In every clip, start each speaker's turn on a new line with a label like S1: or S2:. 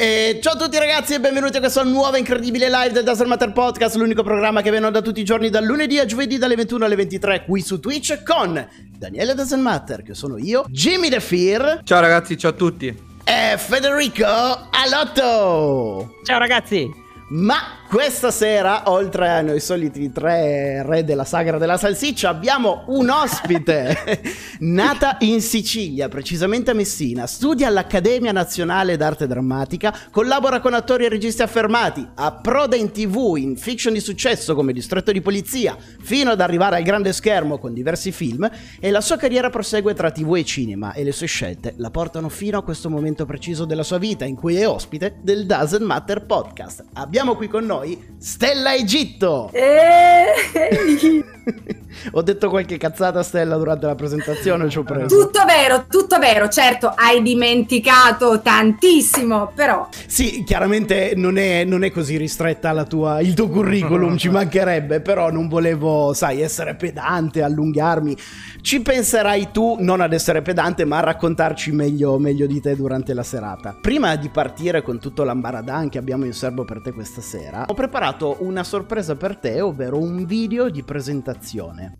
S1: E ciao a tutti ragazzi e benvenuti a questa nuova incredibile live del Dazzle Matter Podcast, l'unico programma che viene da tutti i giorni dal lunedì a giovedì dalle 21 alle 23 qui su Twitch con Daniele Dazzle Matter, che sono io, Jimmy The Fear
S2: Ciao ragazzi, ciao a tutti.
S1: e Federico Alotto.
S3: Ciao ragazzi!
S1: Ma questa sera, oltre a noi soliti tre re della sagra della salsiccia, abbiamo un ospite nata in Sicilia, precisamente a Messina, studia all'Accademia Nazionale d'Arte Drammatica, collabora con attori e registi affermati, approda in tv in fiction di successo come Distretto di Polizia, fino ad arrivare al grande schermo con diversi film e la sua carriera prosegue tra tv e cinema e le sue scelte la portano fino a questo momento preciso della sua vita in cui è ospite del Doesn't Matter Podcast. Abbiamo qui con noi Stella Egitto!
S4: Ehi!
S1: Ho detto qualche cazzata Stella durante la presentazione, ci ho preso.
S4: Tutto vero, tutto vero, certo, hai dimenticato tantissimo, però
S1: Sì, chiaramente non è, non è così ristretta la tua, il tuo curriculum, ci mancherebbe, però non volevo, sai, essere pedante, allungarmi. Ci penserai tu non ad essere pedante, ma a raccontarci meglio, meglio di te durante la serata. Prima di partire con tutto l'ambaradan che abbiamo in serbo per te questa sera, ho preparato una sorpresa per te, ovvero un video di presentazione.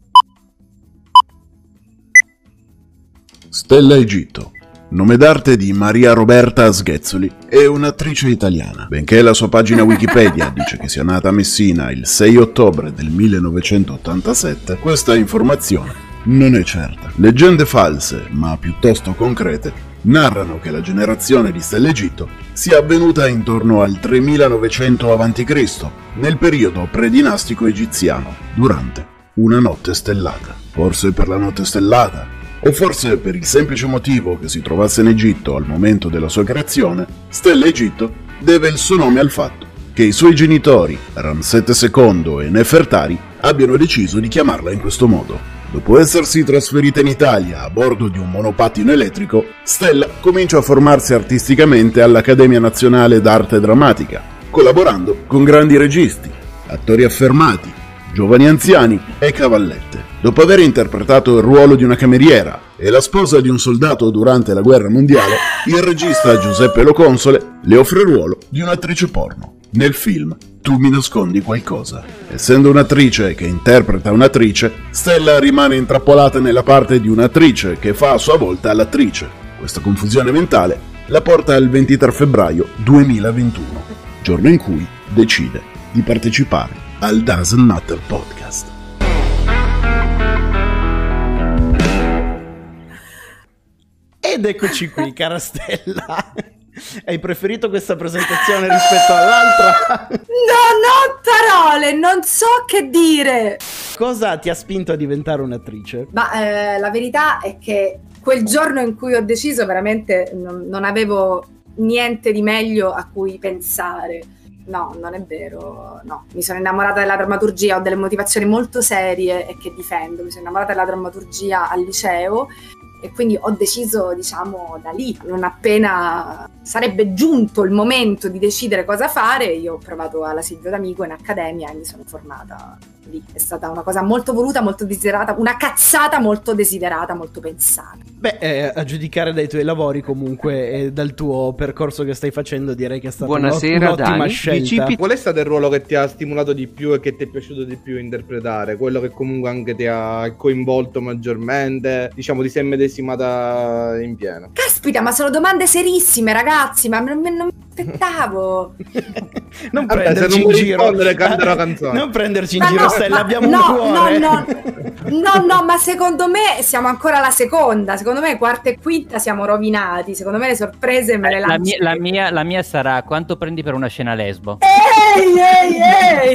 S5: Stella Egitto. Nome d'arte di Maria Roberta Sghezzoli, è un'attrice italiana. Benché la sua pagina Wikipedia dice che sia nata a Messina il 6 ottobre del 1987, questa informazione non è certa. Leggende false, ma piuttosto concrete, narrano che la generazione di Stella Egitto sia avvenuta intorno al 3900 a.C., nel periodo predinastico egiziano, durante una notte stellata. Forse per la notte stellata, o forse per il semplice motivo che si trovasse in Egitto al momento della sua creazione, Stella Egitto deve il suo nome al fatto che i suoi genitori, Ramsete II e Nefertari, abbiano deciso di chiamarla in questo modo. Dopo essersi trasferita in Italia a bordo di un monopattino elettrico, Stella comincia a formarsi artisticamente all'Accademia Nazionale d'Arte Drammatica, collaborando con grandi registi, attori affermati, giovani anziani e cavallette. Dopo aver interpretato il ruolo di una cameriera e la sposa di un soldato durante la guerra mondiale, il regista Giuseppe Loconsole le offre il ruolo di un'attrice porno. Nel film Tu mi nascondi qualcosa. Essendo un'attrice che interpreta un'attrice, Stella rimane intrappolata nella parte di un'attrice che fa a sua volta l'attrice. Questa confusione mentale la porta al 23 febbraio 2021, giorno in cui decide di partecipare al Doesn't Matter Podcast.
S1: Ed eccoci qui, cara Stella. Hai preferito questa presentazione rispetto all'altra?
S4: non ho parole, non so che dire.
S1: Cosa ti ha spinto a diventare un'attrice?
S4: Ma eh, la verità è che quel giorno in cui ho deciso veramente non, non avevo niente di meglio a cui pensare. No, non è vero, no. Mi sono innamorata della drammaturgia, ho delle motivazioni molto serie e che difendo. Mi sono innamorata della drammaturgia al liceo e quindi ho deciso, diciamo, da lì, non appena sarebbe giunto il momento di decidere cosa fare, io ho provato alla Silvio D'Amico in accademia e mi sono formata lì. È stata una cosa molto voluta, molto desiderata, una cazzata molto desiderata, molto pensata.
S1: Beh, eh, a giudicare dai tuoi lavori comunque e dal tuo percorso che stai facendo direi che è stata
S3: Buonasera,
S1: un'ot- un'ottima
S3: Dani.
S1: scelta.
S3: Bicipiti-
S2: Qual è stato il ruolo che ti ha stimolato di più e che ti è piaciuto di più interpretare? Quello che comunque anche ti ha coinvolto maggiormente? Diciamo, ti sei immedesimata in pieno.
S4: Caspita, ma sono domande serissime, ragazzi, ma non, non mi aspettavo.
S1: non
S2: Vabbè,
S1: prenderci
S2: non
S1: in giro.
S2: la.
S1: Non prenderci in
S4: Ma
S1: giro,
S4: no,
S1: Stella,
S4: ma-
S1: abbiamo
S4: no,
S1: un cuore.
S4: No, no, no, no, ma secondo me siamo ancora alla seconda. Secondo me quarta e quinta siamo rovinati. Secondo me le sorprese me le
S3: La
S4: lanci.
S3: mia, la, mia, la mia sarà quanto prendi per una scena lesbo?
S4: Ehi, ehi,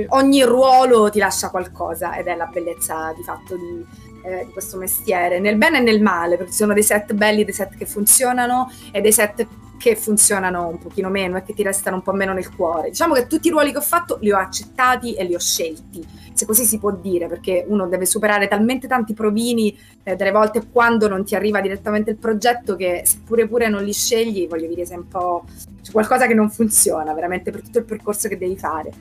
S4: ehi! Ogni ruolo ti lascia qualcosa ed è la bellezza di fatto di, eh, di questo mestiere, nel bene e nel male, perché ci sono dei set belli, dei set che funzionano e dei set che funzionano un pochino meno e che ti restano un po' meno nel cuore. Diciamo che tutti i ruoli che ho fatto li ho accettati e li ho scelti, se così si può dire, perché uno deve superare talmente tanti provini eh, delle volte quando non ti arriva direttamente il progetto che seppure pure non li scegli, voglio dire, sei un po' c'è qualcosa che non funziona veramente per tutto il percorso che devi fare.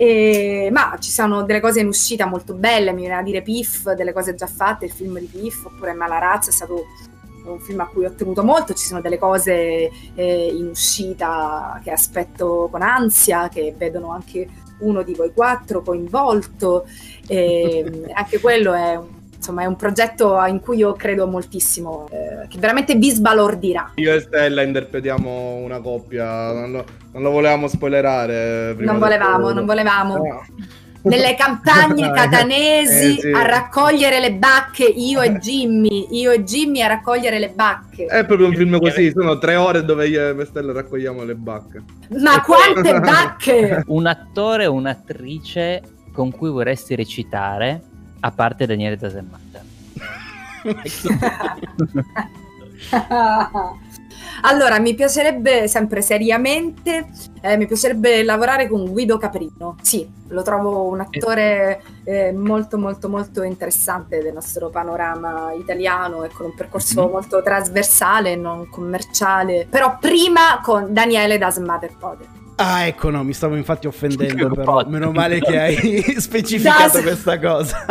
S4: E, ma ci sono delle cose in uscita molto belle, mi viene a dire Piff, delle cose già fatte, il film di Piff, oppure Malarazza è stato un film a cui ho tenuto molto, ci sono delle cose eh, in uscita che aspetto con ansia, che vedono anche uno di voi quattro coinvolto, e anche quello è un, insomma, è un progetto in cui io credo moltissimo, eh, che veramente vi sbalordirà.
S2: Io e Stella interpretiamo una coppia, non lo, non lo volevamo spoilerare. prima
S4: Non volevamo, non volevamo.
S2: No.
S4: nelle campagne catanesi
S2: Eh, sì.
S4: a raccogliere le bacche, io e Jimmy, io e Jimmy a raccogliere le bacche.
S2: È proprio un film così, sono tre ore dove io e Stella raccogliamo le bacche.
S4: Ma quante bacche!
S3: Un attore o un'attrice con cui vorresti recitare, a parte Daniele Dasemata.
S4: allora, mi piacerebbe sempre seriamente, eh, mi piacerebbe lavorare con Guido Caprino. Sì, lo trovo un attore eh, molto molto molto interessante del nostro panorama italiano e con un percorso
S3: Mhm.
S4: molto trasversale, non commerciale. Però prima con Daniele das Motherpode.
S1: Ah, ecco, no, mi stavo infatti offendendo,
S3: Che
S1: però meno male che hai specificato
S4: Das-
S1: questa cosa.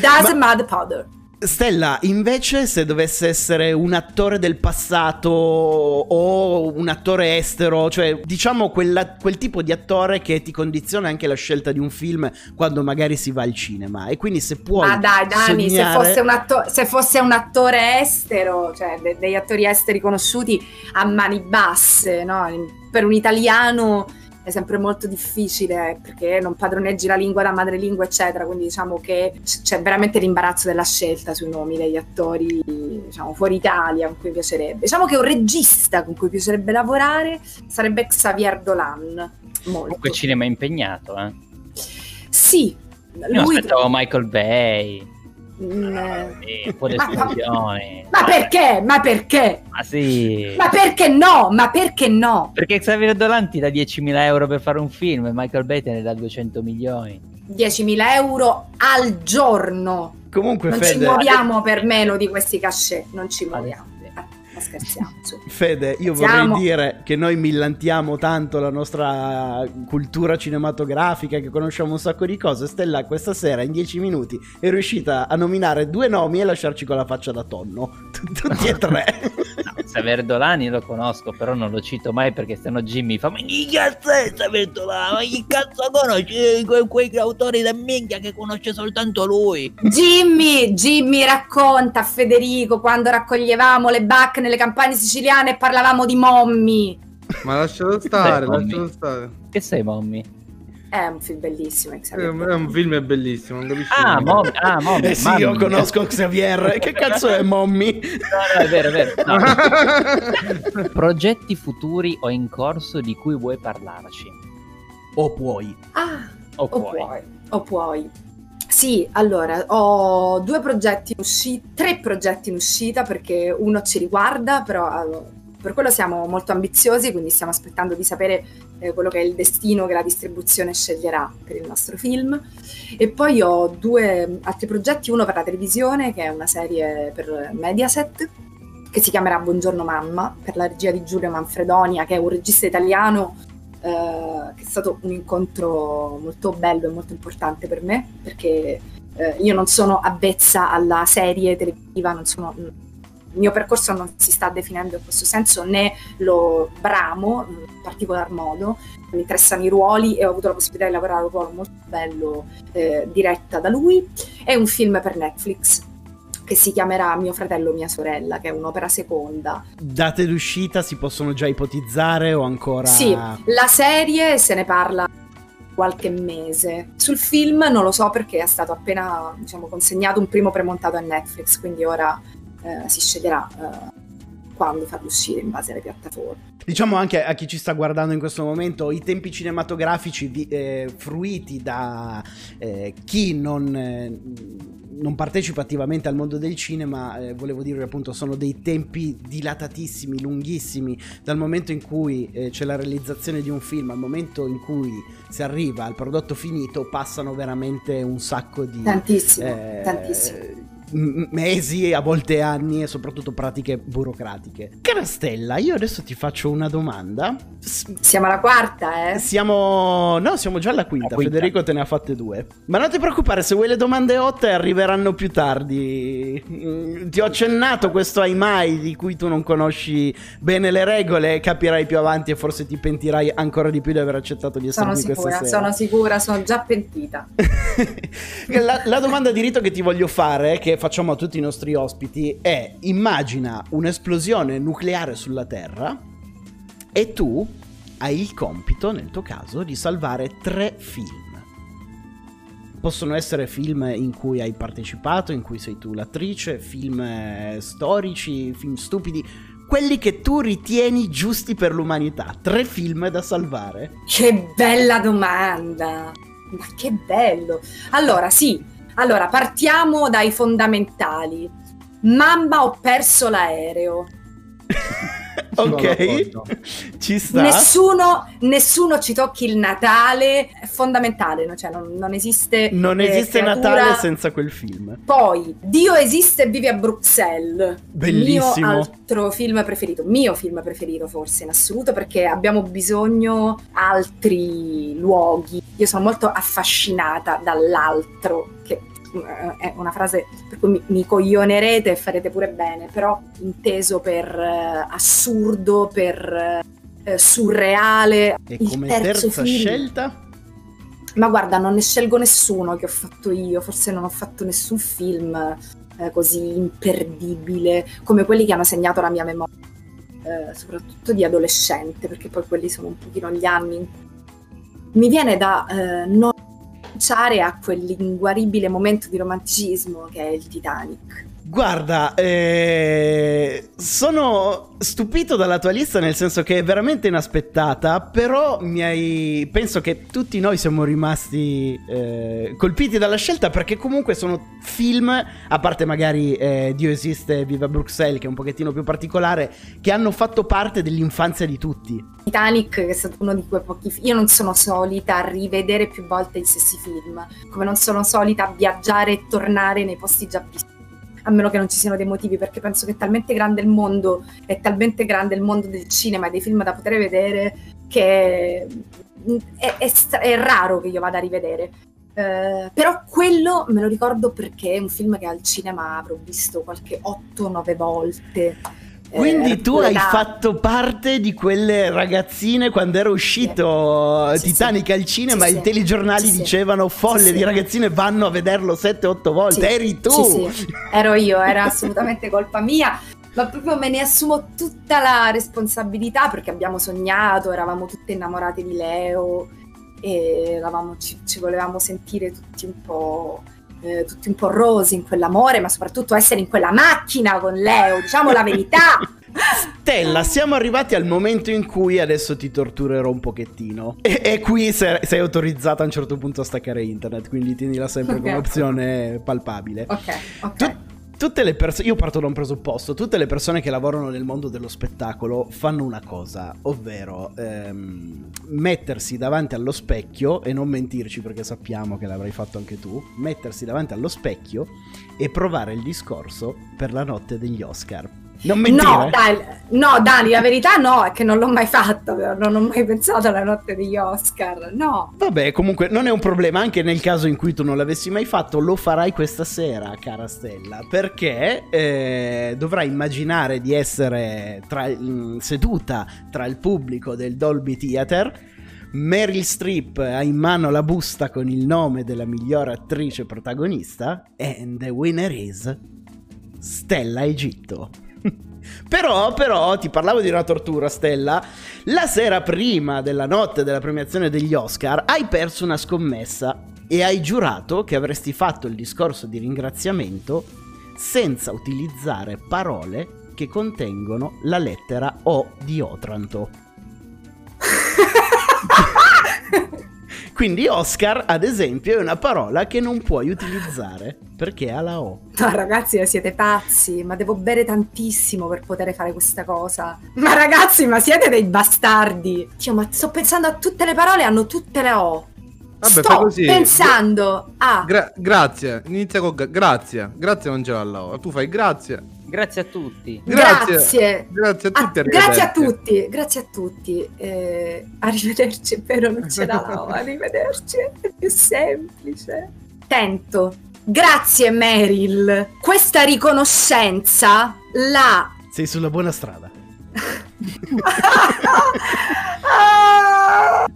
S4: Das
S1: Ma-
S4: Motherpode.
S1: Stella, invece, se dovesse essere un attore del passato o un attore estero, cioè diciamo quella- quel tipo di attore che ti condiziona anche la scelta di un film quando magari si va al cinema. E quindi se puoi.
S4: Ma dai, Dani, se
S1: sognare-
S4: fosse, un atto- se fosse un attore estero, cioè de- degli attori esteri conosciuti a mani basse, no? Per un italiano è sempre molto difficile perché non padroneggi la lingua da madrelingua, eccetera. Quindi diciamo che c- c'è veramente l'imbarazzo della scelta sui nomi degli attori, diciamo, fuori Italia con cui piacerebbe. Diciamo che un regista con cui piacerebbe lavorare sarebbe Xavier Dolan. Molto.
S3: Comunque cinema impegnato, eh.
S4: Sì,
S3: Io
S4: lui.
S3: aspettavo Michael Bay.
S4: Mm, eh,
S3: un po' di
S4: Ma- ma- perché? Ma perché?
S3: Ma sì.
S4: Ma perché no? Ma perché no?
S3: Perché Xavier Dolan ti dà 10.000 euro per fare un film e Michael Bay te ne dà 200 milioni.
S4: 10.000 euro al giorno.
S1: Comunque,
S4: Non ci
S1: Fede,
S4: muoviamo per meno di questi cachet. Non ci muoviamo. Scherziamo. su.
S1: Fede, io
S4: Siamo-
S1: vorrei dire che noi millantiamo tanto la nostra cultura cinematografica, che conosciamo un sacco di cose. Stella questa sera in 10 minuti è riuscita a nominare due nomi e lasciarci con la faccia da tonno. Tutti e tre.
S3: No, Xavier Dolan io lo conosco, però non lo cito mai perché sennò Jimmy fa Ma chi cazzo è Xavier Dolan? Ma chi cazzo conosce que- quei autori da minchia che conosce soltanto lui?
S4: Jimmy, Jimmy racconta a Federico quando raccoglievamo le bacche nelle campagne siciliane e parlavamo di mommy.
S2: Ma lascialo stare, lascialo stare.
S3: Che sei, mommy?
S4: È un film bellissimo.
S2: È
S4: Xavier
S2: un,
S4: Dolan.
S2: è un film bellissimo, non capisci?
S3: Ah, mommy. Ah, mommy.
S1: Eh sì, io
S3: mamma.
S1: conosco Xavier. Che cazzo è mommy?
S3: No, no, è vero, è vero. No. Progetti futuri o in corso di cui vuoi parlarci?
S1: O puoi.
S4: Ah,
S3: O
S4: o
S3: puoi?
S4: puoi. O puoi. Sì, allora, ho due progetti in uscita, tre progetti in uscita perché uno ci riguarda, però allora, per quello siamo molto ambiziosi, quindi stiamo aspettando di sapere eh, quello che è il destino che la distribuzione sceglierà per il nostro film. E poi ho due altri progetti, uno per la televisione, che è una serie per Mediaset, che si chiamerà Buongiorno Mamma, per la regia di Giulio Manfredonia, che è un regista italiano eh, che è stato un incontro molto bello e molto importante per me, perché eh, io non sono avvezza alla serie televisiva, non sono- il mio percorso non si sta definendo in questo senso, né lo bramo in particolar modo, mi interessano i ruoli e ho avuto la possibilità di lavorare a un ruolo molto bello eh, diretta da lui. È un film per Netflix che si chiamerà Mio fratello, mia sorella, che è un'opera seconda.
S1: Date d'uscita si possono già ipotizzare o ancora...
S4: Sì, la serie se ne parla qualche mese. Sul film non lo so perché è stato appena diciamo, consegnato un primo premontato a Netflix, quindi ora eh, si sceglierà. eh. quando farli uscire in base alle piattaforme.
S1: Diciamo anche a chi ci sta guardando in questo momento, i tempi cinematografici vi- eh, fruiti da eh, chi non, eh, non partecipa attivamente al mondo del cinema, eh, volevo dire appunto, sono dei tempi dilatatissimi, lunghissimi, dal momento in cui eh, c'è la realizzazione di un film al momento in cui si arriva al prodotto finito, passano veramente un sacco di...
S4: Tantissimo,
S1: eh,
S4: tantissimo.
S1: Mesi, a volte anni e soprattutto pratiche burocratiche. Cara Stella, io adesso ti faccio una domanda. S-
S4: Siamo alla quarta, eh?
S1: siamo. No, siamo già alla quinta.
S3: Quinta.
S1: Federico te ne ha fatte due. Ma non ti preoccupare, se vuoi le domande hot arriveranno più tardi. Mm, Ti ho accennato questo ai mai di cui tu non conosci bene le regole. Capirai più avanti e forse ti pentirai ancora di più di aver accettato di essere
S4: Sono
S1: qui questa
S4: sicura,
S1: sera.
S4: sono sicura, sono già pentita.
S1: la, la domanda di rito che ti voglio fare, che facciamo a tutti i nostri ospiti, è: immagina un'esplosione nucleare sulla Terra e tu hai il compito, nel tuo caso, di salvare tre film. Possono essere film in cui hai partecipato, in cui sei tu l'attrice, film eh, storici, film stupidi, quelli che tu ritieni giusti per l'umanità. Tre film da salvare.
S4: Che bella domanda! Ma che bello! Allora, sì, allora partiamo dai fondamentali. Mamma, ho perso l'aereo.
S1: Ok, ci sta.
S4: Nessuno, nessuno ci tocchi il Natale, è fondamentale, no? cioè non, non esiste.
S1: Non
S4: eh,
S1: esiste
S4: creatura-
S1: Natale senza quel film.
S4: Poi, Dio esiste e vive a Bruxelles.
S1: Bellissimo.
S4: Mio altro film preferito, mio film preferito forse in assoluto perché abbiamo bisogno altri luoghi. Io sono molto affascinata dall'altro, che eh, è una frase per cui mi, mi coglionerete e farete pure bene, però inteso per eh, assurdo, per eh, surreale.
S1: E
S4: Il
S1: come terza
S4: film-
S1: scelta?
S4: ma guarda, non ne scelgo nessuno che ho fatto io, forse non ho fatto nessun film eh, così imperdibile come quelli che hanno segnato la mia memoria, soprattutto di adolescente, perché poi quelli sono un pochino gli anni. Mi viene da eh, non rinunciare a quell'inguaribile momento di romanticismo che è il Titanic.
S1: Guarda, eh, sono stupito dalla tua lista nel senso che è veramente inaspettata, però hai... penso che tutti noi siamo rimasti eh, colpiti dalla scelta perché comunque sono film, a parte magari eh, Dio esiste Viva Bruxelles che è un pochettino più particolare, che hanno fatto parte dell'infanzia di tutti.
S4: Titanic, è stato uno di quei pochi film. Io non sono solita a rivedere più volte gli stessi film, come non sono solita a viaggiare e tornare nei posti già visti. A meno che non ci siano dei motivi, perché penso che è talmente grande il mondo, è talmente grande il mondo del cinema e dei film da poter vedere, che è, è è raro che io vada a rivedere. Eh, però quello me lo ricordo perché è un film che al cinema avrò visto qualche 8-9 volte. Eh,
S1: Quindi tu hai fatto parte di quelle ragazzine quando era uscito
S4: Sì,
S1: Titanic
S4: sì.
S1: al cinema,
S4: Sì,
S1: i telegiornali dicevano folle di ragazzine vanno a vederlo 7-8 volte, eri tu!
S4: Ero io, era assolutamente colpa mia, ma proprio me ne assumo tutta la responsabilità perché abbiamo sognato, eravamo tutte innamorate di Leo e eravamo- ci, ci volevamo sentire tutti un po'. Eh, tutti un po' rosi in quell'amore, ma soprattutto essere in quella macchina con Leo, diciamo la verità.
S1: Stella, siamo arrivati al momento in cui adesso ti torturerò un pochettino. E, e qui sei, sei autorizzata a un certo punto a staccare internet, quindi tienila sempre come
S4: Ok.
S1: opzione palpabile.
S4: Ok, ok.
S1: Tu- tutte le persone, io parto da un presupposto, tutte le persone che lavorano nel mondo dello spettacolo fanno una cosa, ovvero ehm, mettersi davanti allo specchio e non mentirci perché sappiamo che l'avrai fatto anche tu, mettersi davanti allo specchio e provare il discorso per la notte degli Oscar. Non mentire.
S4: No, dai, no, Dani, la verità no, è che non l'ho mai fatto, non ho mai pensato alla notte degli Oscar, no.
S1: Vabbè, comunque non è un problema, anche nel caso in cui tu non l'avessi mai fatto, lo farai questa sera, cara Stella, perché eh, dovrai immaginare di essere tra- mm, seduta tra il pubblico del Dolby Theater. Meryl Streep ha in mano la busta con il nome della migliore attrice protagonista and the winner is Stella Egitto. però, però, ti parlavo di una tortura, Stella. La sera prima della notte della premiazione degli Oscar hai perso una scommessa e hai giurato che avresti fatto il discorso di ringraziamento senza utilizzare parole che contengono la lettera O di Otranto. Quindi Oscar, ad esempio, è una parola che non puoi utilizzare perché ha la O.
S4: No, ragazzi, siete pazzi, ma devo bere tantissimo per poter fare questa cosa. Ma ragazzi, ma siete dei bastardi. Dio, ma sto pensando a tutte le parole, hanno tutte le O.
S2: Vabbè,
S4: sto
S2: così.
S4: pensando a...
S2: Gra- grazie, inizia con gra- grazie. Grazie non ce l'ha la O. Tu fai grazie.
S3: Grazie a tutti.
S4: Grazie.
S2: Grazie a tutti.
S4: grazie a tutti, grazie a tutti. Eh, arrivederci, vero, non ce la lavo. Arrivederci, è più semplice. Tento. Grazie, Meryl. Questa riconoscenza la.
S1: Sei sulla buona strada.
S4: Ah!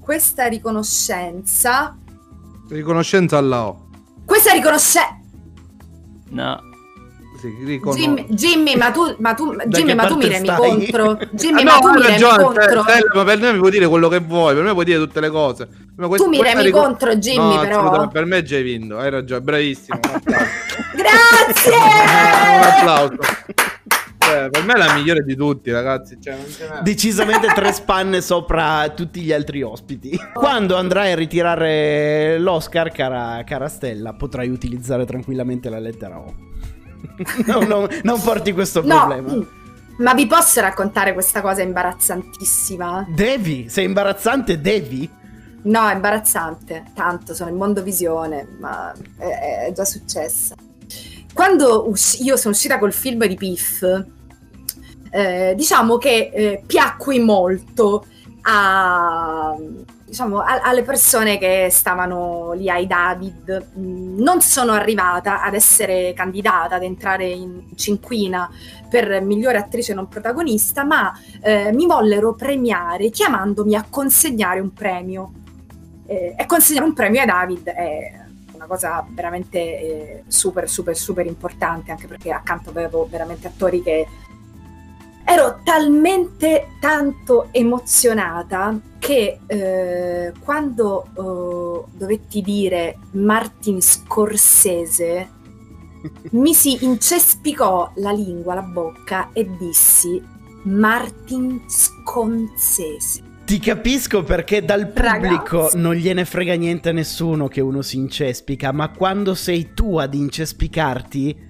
S4: Questa riconoscenza.
S2: Riconoscenza alla O.
S4: Questa riconoscenza.
S3: No.
S2: Sì, riconos-
S4: Jimmy, Jimmy, ma tu, ma tu, Jimmy, ma tu mi remi contro. Jimmy,
S2: Ah,
S4: ma
S2: no,
S4: tu
S2: hai
S4: mi remi
S2: ragione,
S4: contro.
S2: Stella, ma per noi mi puoi dire quello che vuoi, per me puoi dire tutte le cose. Ma questa-
S4: Tu mi remi
S2: ricon-
S4: contro, Jimmy,
S2: No,
S4: però.
S2: Per me già hai vinto, hai ragione, bravissimo. Applauso. un
S4: Grazie!
S2: applauso. Cioè, per me è la migliore di tutti, ragazzi. Cioè.
S1: Decisamente tre spanne sopra tutti gli altri ospiti. Quando andrai a ritirare l'Oscar, cara, cara Stella, potrai utilizzare tranquillamente la lettera O. No, no, non porti questo
S4: No,
S1: problema.
S4: ma vi posso raccontare questa cosa imbarazzantissima?
S1: Devi, sei imbarazzante, devi.
S4: No, è imbarazzante. Tanto sono in mondovisione, ma è, è già successa. Quando us- io sono uscita col film di Piff, eh, diciamo che eh, piacqui molto a, diciamo, a- alle persone che stavano lì ai David. Mm, Non sono arrivata ad essere candidata, ad entrare in cinquina per migliore attrice non protagonista, ma eh, mi vollero premiare chiamandomi a consegnare un premio. Eh, e consegnare un premio ai David è una cosa veramente eh, super, super, super importante, anche perché accanto avevo veramente attori che ero talmente tanto emozionata che eh, quando eh, dovetti dire Martin Scorsese mi si incespicò la lingua, la bocca e dissi Martin Scorsese.
S1: Ti capisco perché dal pubblico
S4: Ragazzi.
S1: non gliene frega niente a nessuno che uno si incespica, ma quando sei tu ad incespicarti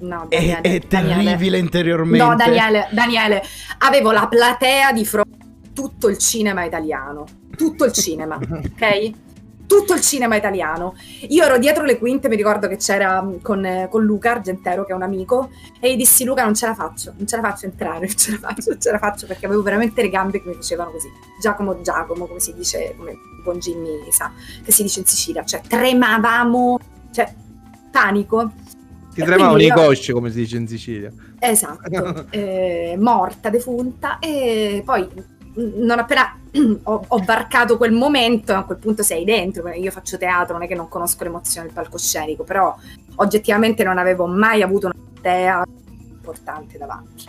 S4: No,
S1: è,
S4: Daniele,
S1: è
S4: Daniele.
S1: terribile interiormente.
S4: No, Daniele, Daniele, avevo la platea di fronte a tutto il cinema italiano. Tutto il cinema, ok? Tutto il cinema italiano. Io ero dietro le quinte, mi ricordo che c'era mh, con, eh, con Luca Argentero, che è un amico, e gli dissi: Luca, non ce la faccio, non ce la faccio entrare, non ce la faccio, non ce la faccio perché avevo veramente le gambe che mi facevano così. Giacomo, Giacomo, come si dice, come il buon Jimmy sa, che si dice in Sicilia, cioè tremavamo, cioè panico.
S2: Ti tremavano i cosci, come si dice in Sicilia.
S4: Esatto, eh, morta, defunta e poi non appena ho, ho varcato quel momento, a quel punto sei dentro, io faccio teatro, non è che non conosco l'emozione del palcoscenico, però oggettivamente non avevo mai avuto una idea importante davanti.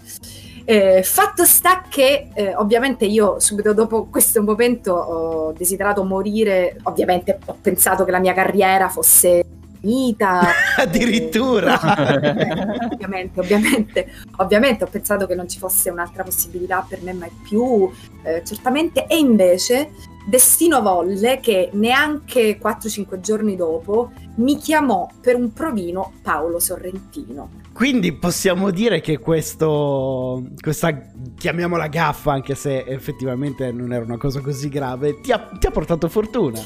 S4: Eh, fatto sta che eh, ovviamente io subito dopo questo momento ho desiderato morire, ovviamente ho pensato che la mia carriera fosse finita.
S1: Addirittura.
S4: ovviamente, ovviamente, ovviamente ho pensato che non ci fosse un'altra possibilità per me mai più, eh, certamente, e invece Destino volle che neanche 4-5 giorni dopo mi chiamò per un provino Paolo Sorrentino.
S1: Quindi possiamo dire che questo, questa, chiamiamola gaffa, anche se effettivamente non era una cosa così grave, ti ha, ti ha portato fortuna.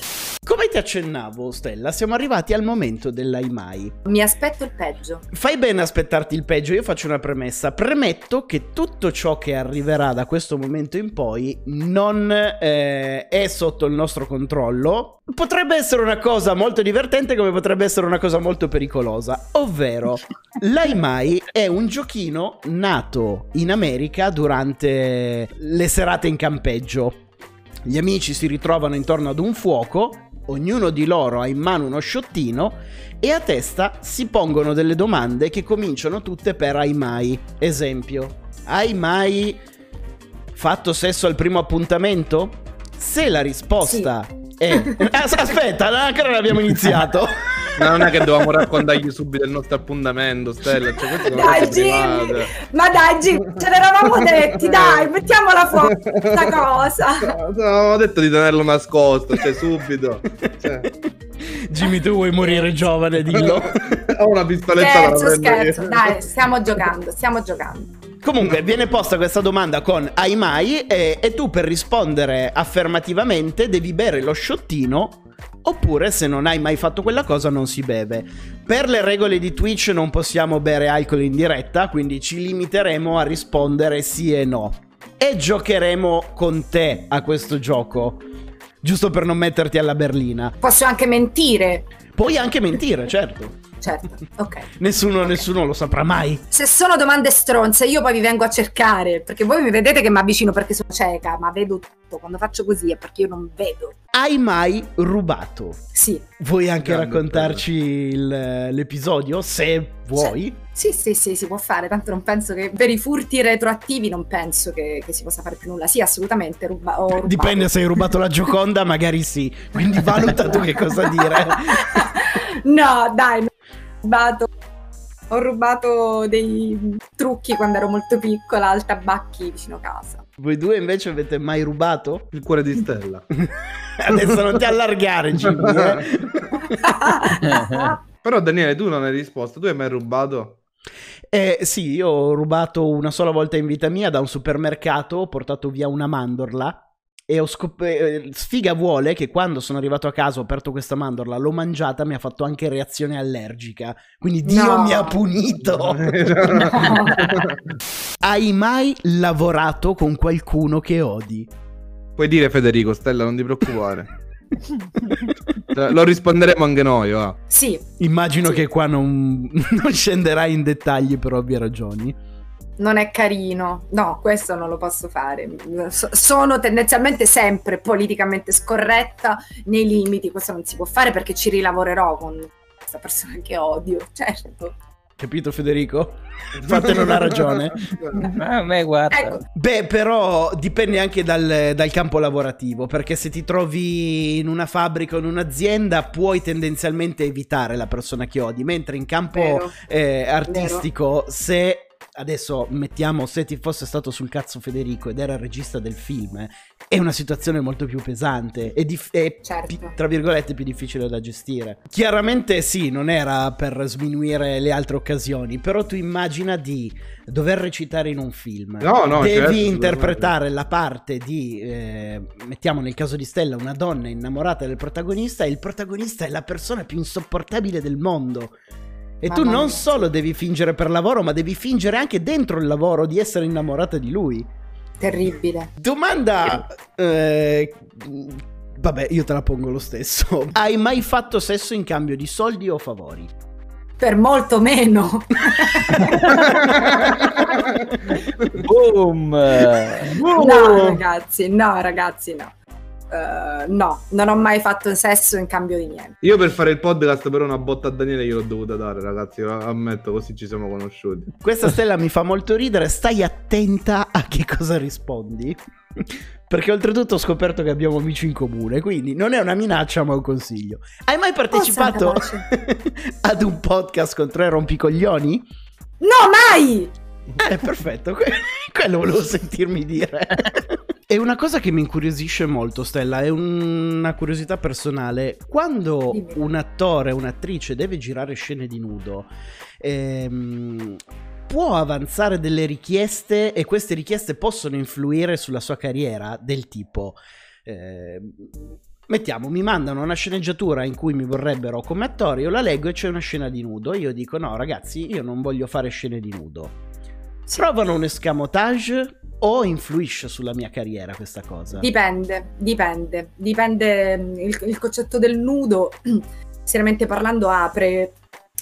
S1: Come ti accennavo, Stella, siamo arrivati al momento dell'Aimai.
S4: Mi aspetto il peggio.
S1: Fai bene aspettarti il peggio, io faccio una premessa. Premetto che tutto ciò che arriverà da questo momento in poi non eh, è sotto il nostro controllo. Potrebbe essere una cosa molto divertente come potrebbe essere una cosa molto pericolosa. Ovvero, l'Aimai è un giochino nato in America durante le serate in campeggio. Gli amici si ritrovano intorno ad un fuoco, ognuno di loro ha in mano uno sciottino e a testa si pongono delle domande che cominciano tutte per hai mai. Esempio, hai mai fatto sesso al primo appuntamento? Se la risposta è... As- Aspetta, ancora non abbiamo iniziato.
S2: Ma non è che dovevamo raccontargli subito il nostro appuntamento, Stella. Cioè,
S4: Dai, Jimmy! Ma dai, Jimmy, ce l'eravamo detti, dai, mettiamola fuori questa cosa.
S2: Avevamo detto di tenerlo nascosto, cioè subito. Cioè,
S1: Jimmy, tu vuoi morire giovane, dillo.
S2: ho una pistoletta da
S4: Scherzo,
S2: prendere
S4: scherzo, dai, stiamo giocando, stiamo giocando.
S1: Comunque viene posta questa domanda con hai mai e, e tu per rispondere affermativamente devi bere lo sciottino oppure se non hai mai fatto quella cosa non si beve. Per le regole di Twitch non possiamo bere alcol in diretta, quindi ci limiteremo a rispondere sì e no. E giocheremo con te a questo gioco. Giusto per non metterti alla berlina.
S4: Posso anche mentire,
S1: Puoi anche mentire, certo.
S4: Certo, ok.
S1: Nessuno, nessuno lo saprà mai.
S4: Se sono domande stronze, io poi vi vengo a cercare, perché voi mi vedete che mi avvicino perché sono cieca, ma vedo tutto. Quando faccio così è perché io non vedo.
S1: Hai mai rubato?
S4: Sì,
S1: Vuoi anche
S2: Grande
S1: raccontarci il- l'episodio, se vuoi?
S4: sì, sì, sì, si può fare, tanto non penso che per i furti retroattivi non penso che, che si possa fare più nulla. Sì, assolutamente, ruba- ho rubato.
S1: Dipende se hai rubato la Gioconda, magari sì. Quindi valuta tu che cosa dire.
S4: no, dai, ho rubato. Ho rubato dei trucchi quando ero molto piccola al tabacchi vicino casa.
S1: Voi due invece avete mai rubato?
S2: Il cuore di Stella.
S1: Adesso non ti allargare, Jimmy. eh.
S2: Però Daniele, tu non hai risposto. Tu hai mai rubato?
S1: Eh, sì, io ho rubato una sola volta in vita mia da un supermercato, ho portato via una mandorla e ho scoperto... Sfiga vuole che quando sono arrivato a casa ho aperto questa mandorla, l'ho mangiata, mi ha fatto anche reazione allergica. Quindi Dio
S4: No.
S1: mi ha punito. Hai mai lavorato con qualcuno che odi?
S2: Puoi dire Federico, Stella, non ti preoccupare. Eh, Lo risponderemo anche noi, va.
S4: Sì,
S1: Immagino
S4: Sì.
S1: che qua non, non scenderai in dettagli per ovvie ragioni.
S4: Non è carino. No, questo non lo posso fare. So- sono tendenzialmente sempre politicamente scorretta nei limiti. Questo non si può fare perché ci rilavorerò con questa persona che odio, certo.
S1: Capito Federico? Infatti non ha ragione.
S3: Ma a me guarda.
S4: Ecco,
S1: Beh, però dipende anche dal, dal campo lavorativo, perché se ti trovi in una fabbrica o in un'azienda puoi tendenzialmente evitare la persona che odi, mentre in campo
S4: vero.
S1: eh, artistico, se adesso mettiamo se ti fosse stato sul cazzo Federico ed era il regista del film, eh, è una situazione molto più pesante e dif- è
S4: Certo.
S1: pi- tra virgolette più difficile da gestire. Chiaramente sì, non era per sminuire le altre occasioni, però tu immagina di dover recitare in un film.
S2: No, no,
S1: Devi
S2: certo,
S1: interpretare la parte di, eh, mettiamo nel caso di Stella, una donna innamorata del protagonista e il protagonista è la persona più insopportabile del mondo. E tu non
S4: mia.
S1: solo devi fingere per lavoro, ma devi fingere anche dentro il lavoro di essere innamorata di lui.
S4: terribile.
S1: Domanda... eh, vabbè, io te la pongo lo stesso. Hai mai fatto sesso in cambio di soldi o favori?
S4: Per molto meno.
S3: Boom!
S4: No, ragazzi, no, ragazzi, no. Eh, no, non ho mai fatto sesso in cambio di niente.
S2: Io per fare il podcast però una botta a Daniele gliel'ho dovuta dare, ragazzi, lo ammetto, così ci siamo conosciuti.
S1: Questa stella mi fa molto ridere, stai attenta a che cosa rispondi. Perché oltretutto ho scoperto che abbiamo amici in comune, quindi non è una minaccia ma un consiglio. Hai mai partecipato
S4: santa
S1: ad un podcast con tre rompicoglioni?
S4: No, mai!
S1: Eh, perfetto, que- quello volevo sentirmi dire. E una cosa che mi incuriosisce molto, Stella, è una curiosità personale. Quando un attore o un'attrice deve girare scene di nudo, ehm, può avanzare delle richieste e queste richieste possono influire sulla sua carriera, del tipo... ehm, Mettiamo, mi mandano una sceneggiatura in cui mi vorrebbero come attore, io la leggo e c'è una scena di nudo. Io dico: no, ragazzi, io non voglio fare scene di nudo.
S4: Sì.
S1: Provano un escamotage o influisce sulla mia carriera questa cosa?
S4: Dipende, dipende, dipende. mm, Il, il concetto del nudo, seriamente parlando, apre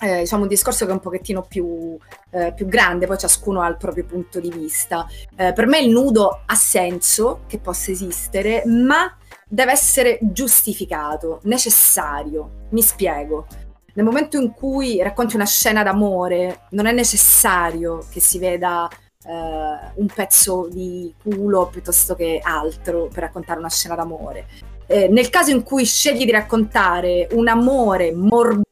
S4: eh, diciamo un discorso che è un pochettino più, eh, più grande, poi ciascuno ha il proprio punto di vista. Eh, per me il nudo ha senso che possa esistere, ma deve essere giustificato, necessario. Mi spiego. Nel momento in cui racconti una scena d'amore, non è necessario che si veda eh, un pezzo di culo piuttosto che altro per raccontare una scena d'amore. Eh, nel caso in cui scegli di raccontare un amore morbido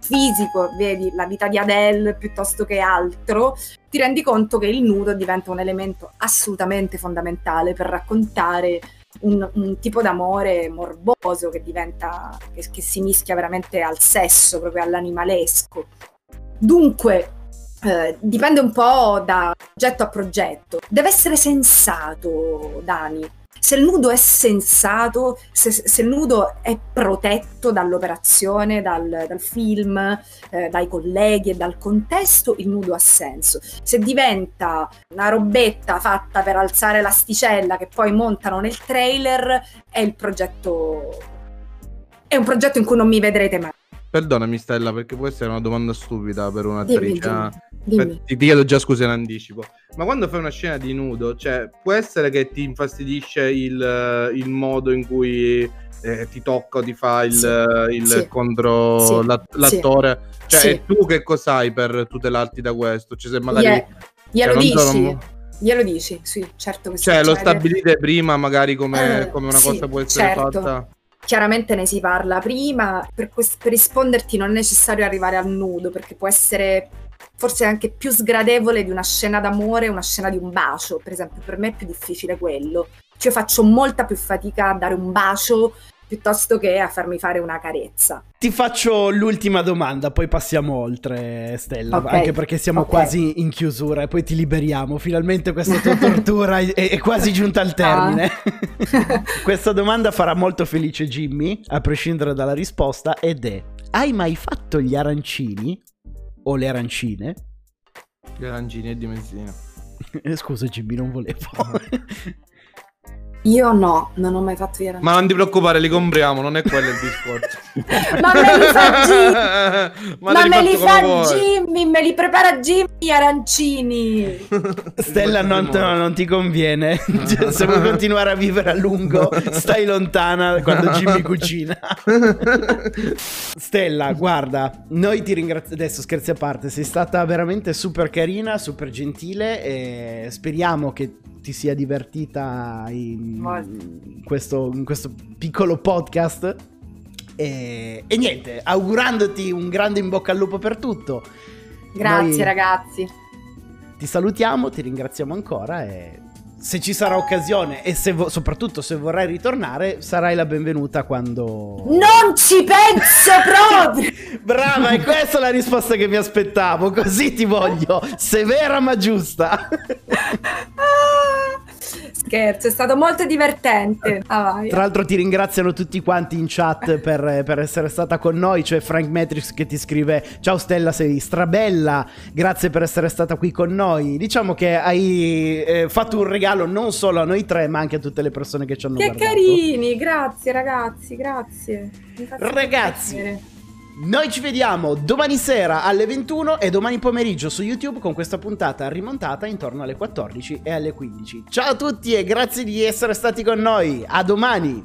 S4: fisico, vedi la vita di Adele piuttosto che altro, ti rendi conto che il nudo diventa un elemento assolutamente fondamentale per raccontare un, un tipo d'amore morboso che diventa, che, che si mischia veramente al sesso, proprio all'animalesco. Dunque, eh, dipende un po' da progetto a progetto. Deve essere sensato, Dani. Se il nudo è sensato, se, se il nudo è protetto dall'operazione, dal, dal film, eh, dai colleghi e dal contesto, il nudo ha senso. Se diventa una robetta fatta per alzare l'asticella che poi montano nel trailer, è il progetto. È un progetto in cui non mi vedrete mai.
S2: Perdonami Stella perché può essere una domanda stupida per un'attrice.
S4: Dimmi, dimmi. Dimmi.
S2: ti chiedo già scusa in anticipo. Ma quando fai una scena di nudo, cioè può essere che ti infastidisce il, il modo in cui eh, ti tocca o ti fa il,
S4: Sì,
S2: il
S4: sì,
S2: contro
S4: sì,
S2: la- l'attore? Cioè e tu che cos'hai per tutelarti da questo? Cioè se magari...
S4: Glie- glielo
S2: cioè, non
S4: dici?
S2: sono-
S4: Glielo dici? Sì, certo che
S2: Cioè lo
S4: succede.
S2: stabilite prima magari come,
S4: Eh,
S2: come una cosa può essere
S4: certo.
S2: fatta?
S4: Chiaramente ne si parla prima, per, per risponderti non è necessario arrivare al nudo, perché può essere forse anche più sgradevole di una scena d'amore, una scena di un bacio, per esempio, per me è più difficile quello. Cioè io faccio molta più fatica a dare un bacio piuttosto che a farmi fare una carezza.
S1: Ti faccio l'ultima domanda, poi passiamo oltre, Stella,
S4: Ok,
S1: anche perché siamo
S4: ok.
S1: quasi in chiusura e poi ti liberiamo. Finalmente questa tua tortura è, è quasi giunta al termine.
S4: Ah.
S1: questa domanda farà molto felice Jimmy, a prescindere dalla risposta, ed è: hai mai fatto gli arancini o le arancine?
S2: Gli arancini e di Messina.
S1: Eh, Scusa Jimmy, non volevo.
S4: Io no, non ho mai fatto gli arancini.
S2: Ma non ti preoccupare, li compriamo, non è quello il discorso.
S4: Ma me li fa Jimmy!
S2: Ma,
S4: Ma, me li fa. Jimmy, me li prepara Jimmy gli arancini.
S1: Stella non, no, non ti conviene. Cioè, se vuoi continuare a vivere a lungo, stai lontana quando Jimmy cucina. Stella, guarda, noi ti ringraziamo. Adesso scherzi a parte, sei stata veramente super carina, super gentile. E speriamo che ti sia divertita in. In questo, in questo piccolo podcast. E, e niente, augurandoti un grande in bocca al lupo per tutto.
S4: Grazie
S1: Noi-
S4: ragazzi.
S1: ti salutiamo, ti ringraziamo ancora e se ci sarà occasione e se vo- soprattutto se vorrai ritornare sarai la benvenuta quando...
S4: Non ci penso proprio!
S1: Brava, è questa la risposta che mi aspettavo, così ti voglio, severa ma giusta.
S4: Ah, Scherzo, è stato molto divertente. Ah, vai.
S1: Tra l'altro ti ringraziano tutti quanti in chat per, per essere stata con noi, c'è Frank Matrix che ti scrive ciao Stella sei strabella, grazie per essere stata qui con noi. Diciamo che hai eh, fatto un regalo non solo a noi tre ma anche a tutte le persone che ci hanno
S4: Che
S1: guardato.
S4: carini, grazie ragazzi, grazie.
S1: Ragazzi. Noi ci vediamo domani sera alle 21 e domani pomeriggio su YouTube con questa puntata rimontata intorno alle 14 e alle 15. Ciao a tutti e grazie di essere stati con noi. A domani.